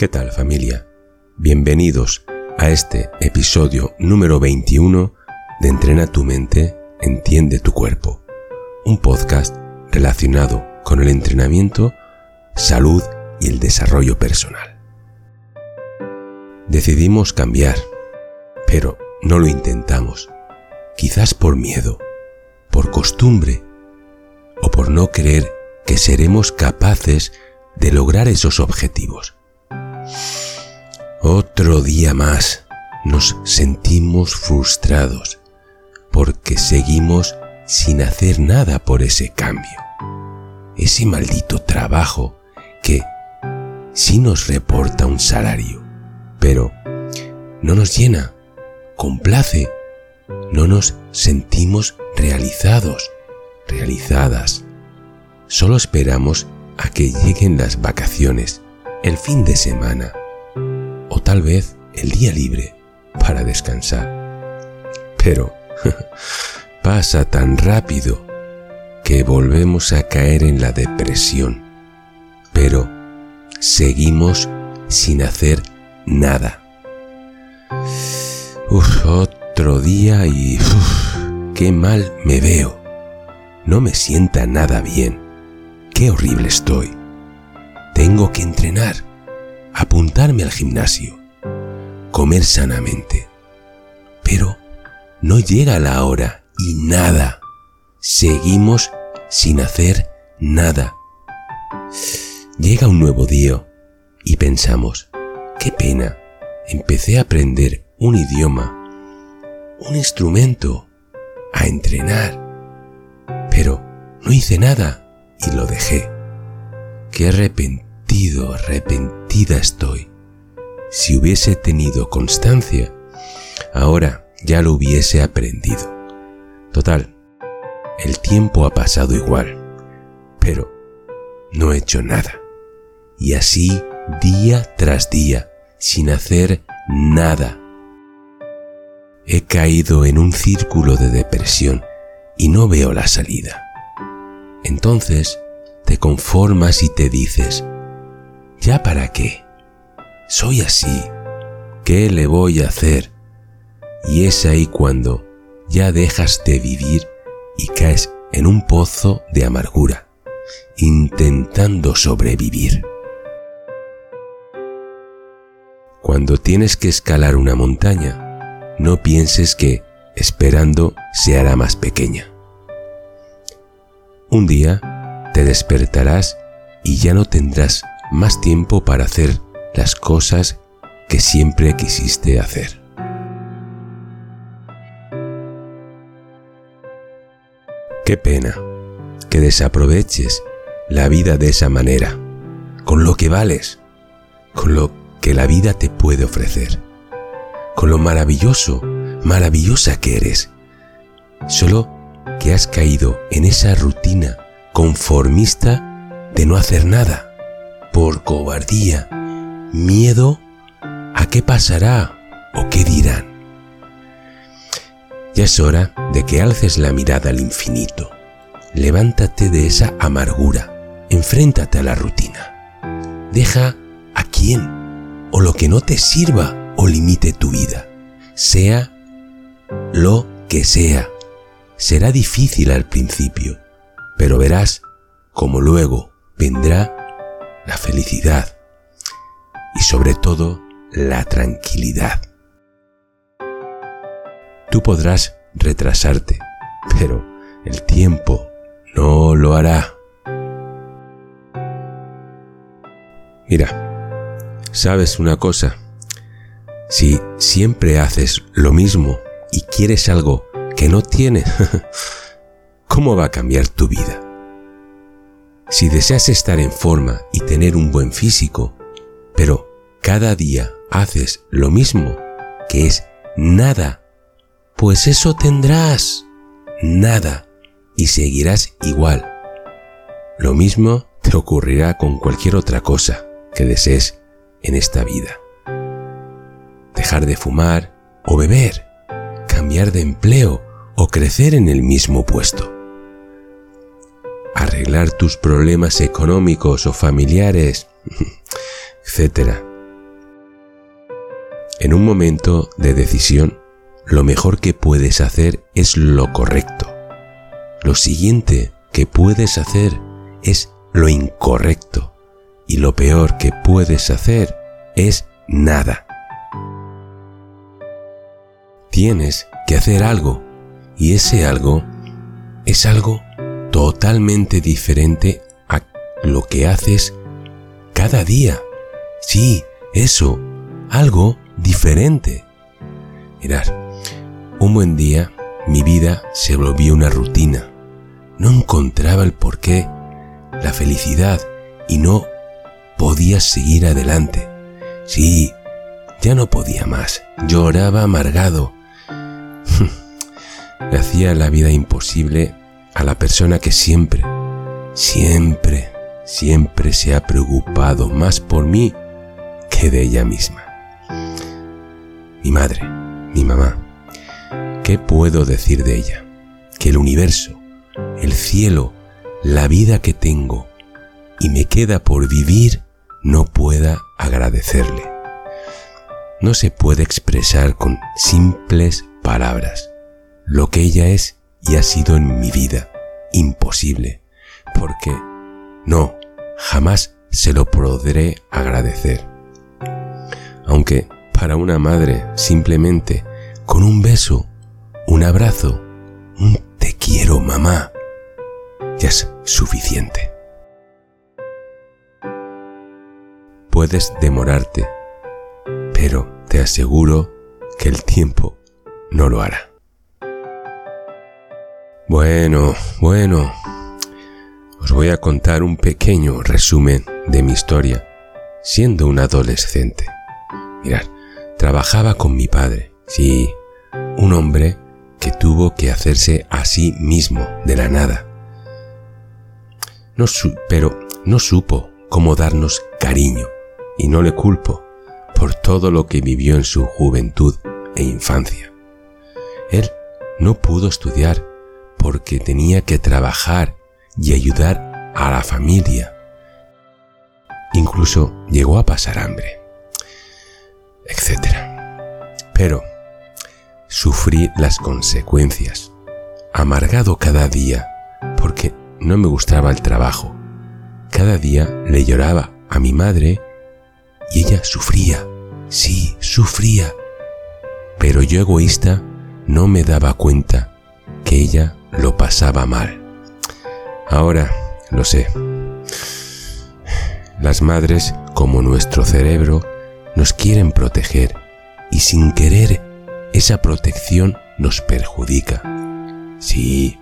¿Qué tal familia? Bienvenidos a este episodio número 21 de Entrena tu mente, entiende tu cuerpo, un podcast relacionado con el entrenamiento, salud y el desarrollo personal. Decidimos cambiar, pero no lo intentamos, quizás por miedo, por costumbre o por no creer que seremos capaces de lograr esos objetivos. Otro día más nos sentimos frustrados porque seguimos sin hacer nada por ese cambio. Ese maldito trabajo que sí nos reporta un salario, pero no nos llena, complace, no nos sentimos realizados, realizadas. Solo esperamos a que lleguen las vacaciones, el fin de semana o tal vez el día libre para descansar. Pero pasa tan rápido que volvemos a caer en la depresión. Pero seguimos sin hacer nada. Uf, otro día y qué mal me veo. No me sienta nada bien. Qué horrible estoy. Tengo que entrenar, apuntarme al gimnasio, comer sanamente. Pero no llega la hora y nada. Seguimos sin hacer nada. Llega un nuevo día y pensamos, qué pena, empecé a aprender un idioma, un instrumento, a entrenar, pero no hice nada y lo dejé. Qué arrepentido, arrepentida estoy. Si hubiese tenido constancia, ahora ya lo hubiese aprendido. Total, el tiempo ha pasado igual, pero no he hecho nada. Y así día tras día, sin hacer nada. He caído en un círculo de depresión y no veo la salida. Entonces te conformas y te dices, ¿ya para qué? Soy así, ¿qué le voy a hacer? Y es ahí cuando ya dejas de vivir y caes en un pozo de amargura, intentando sobrevivir. Cuando tienes que escalar una montaña, no pienses que esperando se hará más pequeña. Un día te despertarás y ya no tendrás más tiempo para hacer las cosas que siempre quisiste hacer. Qué pena que desaproveches la vida de esa manera, con lo que vales, con lo que la vida te puede ofrecer, con lo maravilloso, maravillosa que eres, solo que has caído en esa rutina conformista de no hacer nada, por cobardía, miedo a qué pasará o qué dirán. Ya es hora de que alces la mirada al infinito. Levántate de esa amargura. Enfréntate a la rutina. Deja a quien o lo que no te sirva o limite tu vida. Sea lo que sea. Será difícil al principio, pero verás como luego vendrá la felicidad y sobre todo la tranquilidad. Tú podrás retrasarte, pero el tiempo no lo hará. Mira, ¿sabes una cosa? Si siempre haces lo mismo y quieres algo que no tienes, ¿cómo va a cambiar tu vida? Si deseas estar en forma y tener un buen físico, pero cada día haces lo mismo, que es nada pues eso tendrás. Nada. Y seguirás igual. Lo mismo te ocurrirá con cualquier otra cosa que desees en esta vida. Dejar de fumar o beber, cambiar de empleo o crecer en el mismo puesto. Arreglar tus problemas económicos o familiares, etc. En un momento de decisión, lo mejor que puedes hacer es lo correcto. Lo siguiente que puedes hacer es lo incorrecto. Y lo peor que puedes hacer es nada. Tienes que hacer algo y ese algo es algo totalmente diferente a lo que haces cada día. Sí, eso, algo diferente. Mirad, un buen día mi vida se volvió una rutina. No encontraba el porqué, la felicidad y no podía seguir adelante. Sí, ya no podía más. Lloraba amargado. Le hacía la vida imposible a la persona que siempre, siempre, siempre se ha preocupado más por mí que de ella misma. Mi madre, mi mamá. ¿Qué puedo decir de ella? Que el universo, el cielo, la vida que tengo y me queda por vivir no pueda agradecerle. No se puede expresar con simples palabras lo que ella es y ha sido en mi vida. Imposible. Porque no, jamás se lo podré agradecer. Aunque para una madre simplemente con un beso, un abrazo, un te quiero mamá, ya es suficiente. Puedes demorarte, pero te aseguro que el tiempo no lo hará. Bueno, bueno, os voy a contar un pequeño resumen de mi historia siendo un adolescente. Mirad, trabajaba con mi padre, sí, un hombre que tuvo que hacerse a sí mismo de la nada. No pero no supo cómo darnos cariño y no le culpo por todo lo que vivió en su juventud e infancia. Él no pudo estudiar porque tenía que trabajar y ayudar a la familia. Incluso llegó a pasar hambre, etc. Pero sufrí las consecuencias, amargado cada día, porque no me gustaba el trabajo. Cada día le lloraba a mi madre y ella sufría, sí, sufría. Pero yo egoísta no me daba cuenta que ella lo pasaba mal. Ahora lo sé. Las madres, como nuestro cerebro, nos quieren proteger y sin querer esa protección nos perjudica. Sí,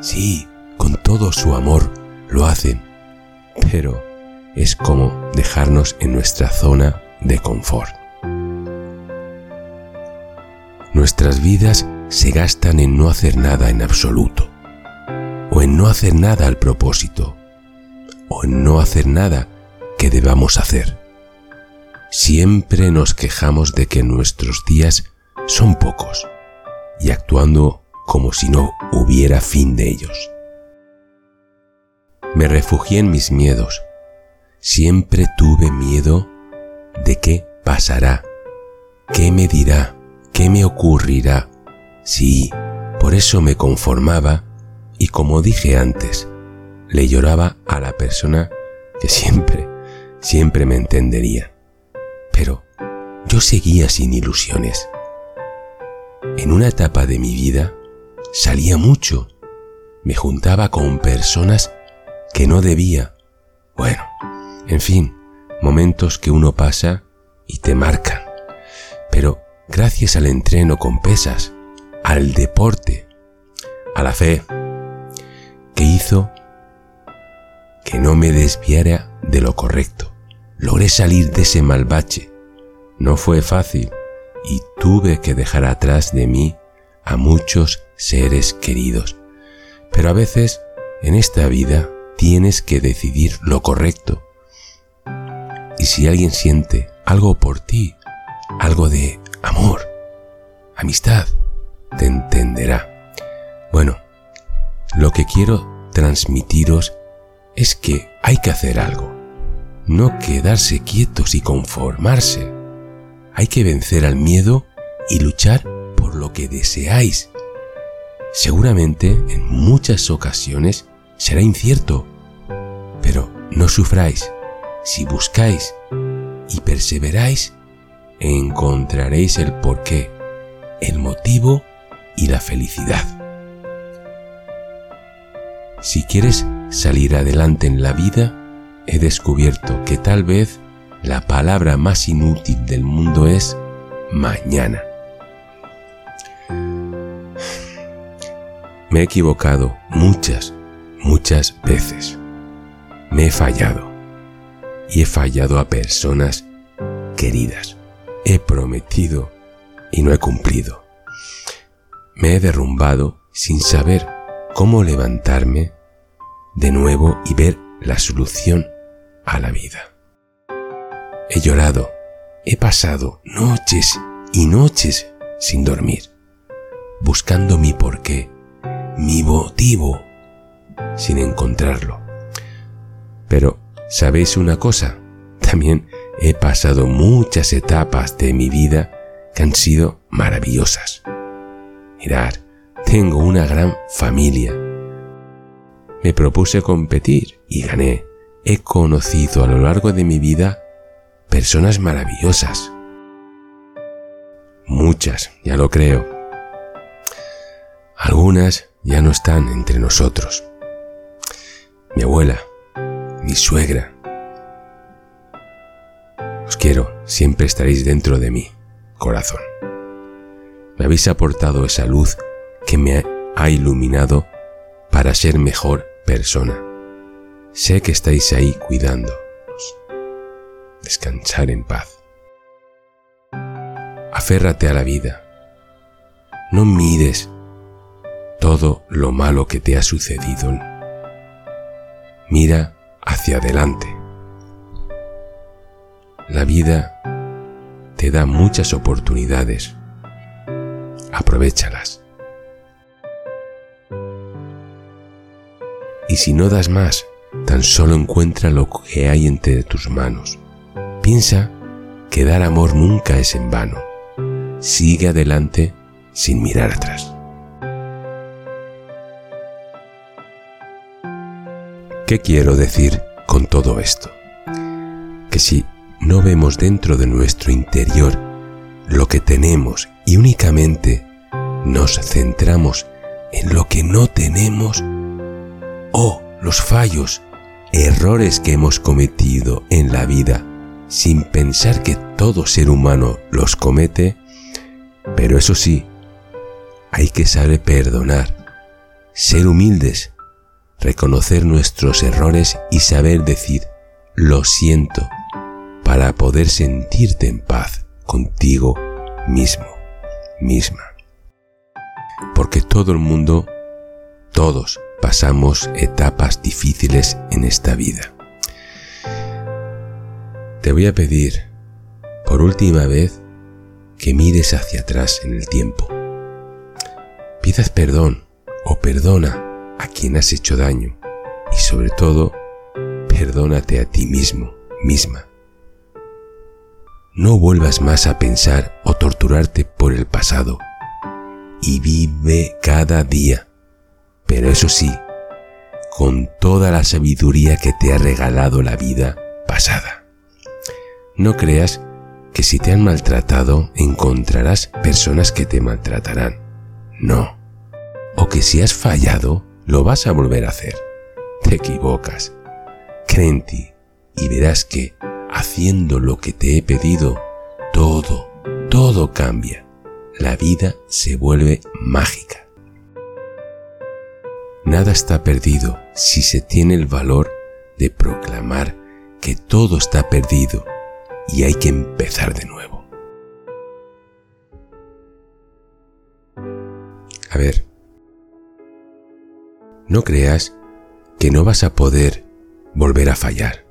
sí, con todo su amor lo hacen, pero es como dejarnos en nuestra zona de confort. Nuestras vidas se gastan en no hacer nada en absoluto, o en no hacer nada al propósito, o en no hacer nada que debamos hacer. Siempre nos quejamos de que nuestros días son pocos y actuando como si no hubiera fin de ellos. Me refugié en mis miedos. Siempre tuve miedo de qué pasará, qué me dirá, qué me ocurrirá Sí, por eso me conformaba y como dije antes, le lloraba a la persona que siempre, siempre me entendería. Pero yo seguía sin ilusiones. En una etapa de mi vida salía mucho, me juntaba con personas que no debía. Bueno, en fin, momentos que uno pasa y te marcan. Pero gracias al entreno con pesas, al deporte, a la fe, que hizo que no me desviara de lo correcto. Logré salir de ese mal bache. No fue fácil y tuve que dejar atrás de mí a muchos seres queridos. Pero a veces en esta vida tienes que decidir lo correcto. Y si alguien siente algo por ti, algo de amor, amistad, te entenderá. Bueno, lo que quiero transmitiros es que hay que hacer algo, no quedarse quietos y conformarse. hay que vencer al miedo y luchar por lo que deseáis. Seguramente en muchas ocasiones será incierto, pero no sufráis. Si buscáis y perseveráis, encontraréis el porqué, el motivo y la felicidad. Si quieres salir adelante en la vida, he descubierto que tal vez la palabra más inútil del mundo es mañana. Me he equivocado muchas, muchas veces. Me he fallado. Y he fallado a personas queridas. He prometido y no he cumplido. Me he derrumbado sin saber cómo levantarme de nuevo y ver la solución a la vida. He llorado, he pasado noches y noches sin dormir, buscando mi porqué, mi motivo, sin encontrarlo. Pero, ¿sabéis una cosa? También he pasado muchas etapas de mi vida que han sido maravillosas. Mirad, tengo una gran familia. Me propuse competir y gané. He conocido a lo largo de mi vida personas maravillosas. Muchas, ya lo creo. Algunas ya no están entre nosotros. Mi abuela, mi suegra. Os quiero, siempre estaréis dentro de mí, corazón. Me habéis aportado esa luz que me ha iluminado para ser mejor persona. Sé que estáis ahí cuidándonos. Descansar en paz. Aférrate a la vida. No mires todo lo malo que te ha sucedido. Mira hacia adelante. La vida te da muchas oportunidades. Aprovechalas. Y si no das más, tan solo encuentra lo que hay entre tus manos. Piensa que dar amor nunca es en vano. Sigue adelante sin mirar atrás. ¿Qué quiero decir con todo esto? Que si no vemos dentro de nuestro interior lo que tenemos y únicamente nos centramos en lo que no tenemos o los fallos, errores que hemos cometido en la vida sin pensar que todo ser humano los comete, pero eso sí, hay que saber perdonar, ser humildes reconocer nuestros errores y saber decir lo siento para poder sentirte en paz contigo mismo, misma. Porque todo el mundo, todos pasamos etapas difíciles en esta vida. Te voy a pedir, por última vez, que mires hacia atrás en el tiempo. Pidas perdón o perdona a quien has hecho daño y sobre todo, perdónate a ti mismo, misma. No vuelvas más a pensar o torturarte por el pasado y vive cada día, pero eso sí, con toda la sabiduría que te ha regalado la vida pasada. No creas que si te han maltratado encontrarás personas que te maltratarán. No. O que si has fallado lo vas a volver a hacer. Te equivocas. Cree en ti y verás que, haciendo lo que te he pedido, todo, todo cambia. La vida se vuelve mágica. Nada está perdido si se tiene el valor de proclamar que todo está perdido y hay que empezar de nuevo. A ver, no creas que no vas a poder volver a fallar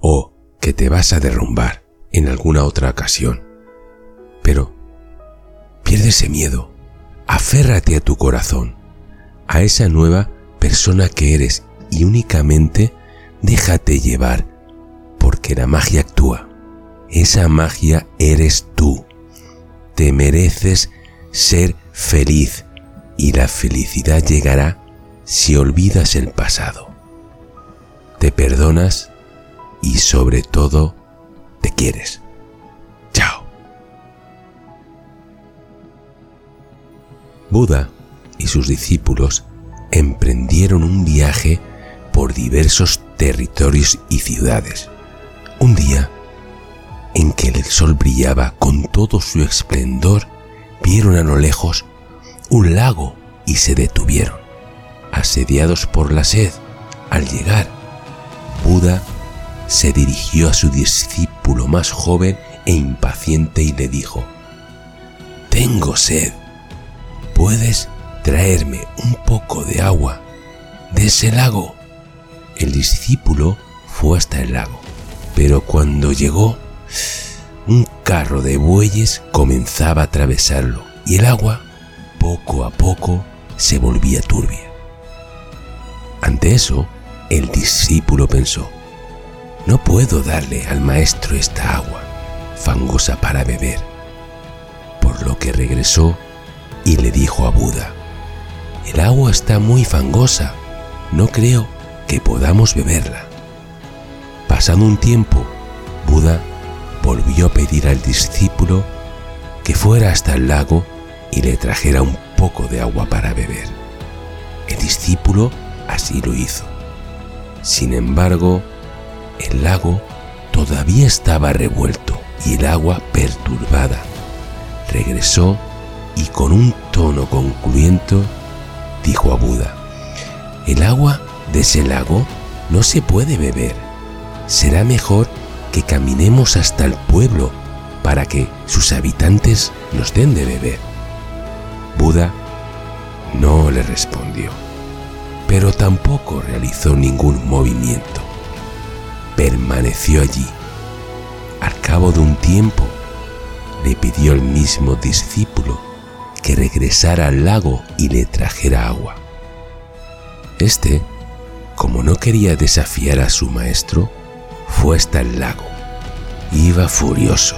o que te vas a derrumbar en alguna otra ocasión. Pero pierde ese miedo, aférrate a tu corazón, a esa nueva persona que eres y únicamente déjate llevar porque la magia actúa Esa magia eres tú. Te mereces ser feliz y la felicidad llegará si olvidas el pasado. Te perdonas y sobre todo te quieres. Chao. Buda y sus discípulos emprendieron un viaje por diversos territorios y ciudades. Un día, en que el sol brillaba con todo su esplendor, vieron a lo lejos un lago y se detuvieron. Asediados por la sed, al llegar, Buda se dirigió a su discípulo más joven e impaciente y le dijo, Tengo sed, ¿puedes traerme un poco de agua de ese lago? El discípulo fue hasta el lago, pero cuando llegó, un carro de bueyes comenzaba a atravesarlo y el agua, poco a poco, se volvía turbia. Ante eso, el discípulo pensó, no puedo darle al maestro esta agua fangosa para beber, por lo que regresó y le dijo a Buda, el agua está muy fangosa, no creo que podamos beberla. Pasado un tiempo, Buda volvió a pedir al discípulo que fuera hasta el lago y le trajera un poco de agua para beber. El discípulo así lo hizo. Sin embargo, el lago todavía estaba revuelto y el agua perturbada. Regresó y con un tono concluyente dijo a Buda, el agua de ese lago no se puede beber. Será mejor que caminemos hasta el pueblo para que sus habitantes nos den de beber. Buda no le respondió, pero tampoco realizó ningún movimiento. Permaneció allí. Al cabo de un tiempo, le pidió al mismo discípulo que regresara al lago y le trajera agua. Este, como no quería desafiar a su maestro, fue hasta el lago. Iba furioso,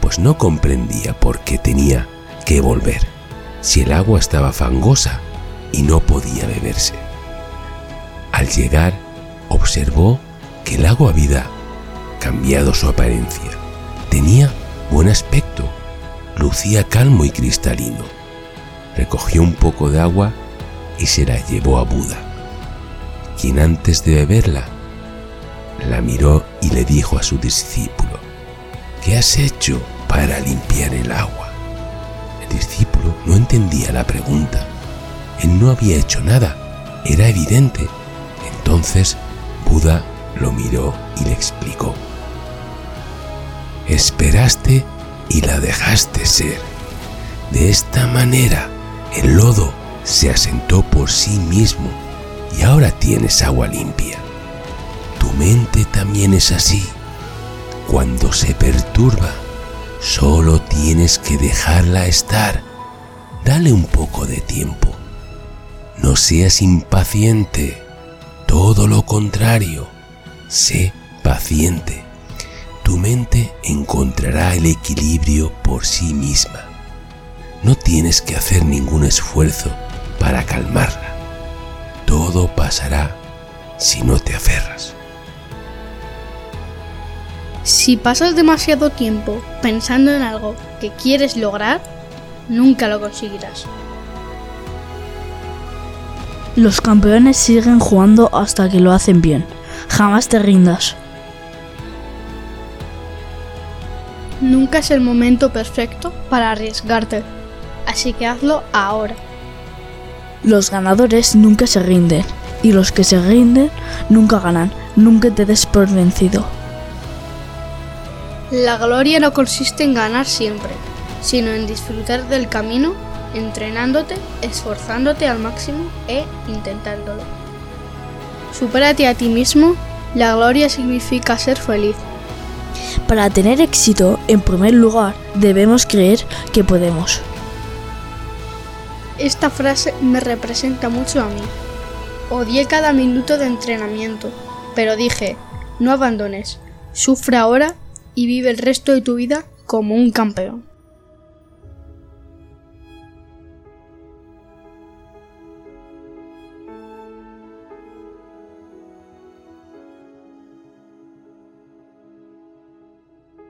pues no comprendía por qué tenía que volver, si el agua estaba fangosa y no podía beberse. Al llegar, observó que el agua había cambiado su apariencia. Tenía buen aspecto, lucía calmo y cristalino. Recogió un poco de agua y se la llevó a Buda, quien antes de beberla la miró y le dijo a su discípulo, ¿qué has hecho para limpiar el agua? El discípulo no entendía la pregunta. Él no había hecho nada, era evidente. Entonces Buda lo miró y le explicó. Esperaste y la dejaste ser. De esta manera, el lodo se asentó por sí mismo y ahora tienes agua limpia. Tu mente también es así. Cuando se perturba, solo tienes que dejarla estar. Dale un poco de tiempo. No seas impaciente. Todo lo contrario, sé paciente. Tu mente encontrará el equilibrio por sí misma. No tienes que hacer ningún esfuerzo para calmarla. Todo pasará si no te aferras. Si pasas demasiado tiempo pensando en algo que quieres lograr, nunca lo conseguirás. Los campeones siguen jugando hasta que lo hacen bien. Jamás te rindas. Nunca es el momento perfecto para arriesgarte, así que hazlo ahora. Los ganadores nunca se rinden y los que se rinden nunca ganan. Nunca te des por vencido. La gloria no consiste en ganar siempre, sino en disfrutar del camino, entrenándote, esforzándote al máximo e intentándolo. Supérate a ti mismo, la gloria significa ser feliz. Para tener éxito, en primer lugar, debemos creer que podemos. Esta frase me representa mucho a mí. Odié cada minuto de entrenamiento, pero dije, no abandones, sufre ahora y vive el resto de tu vida como un campeón.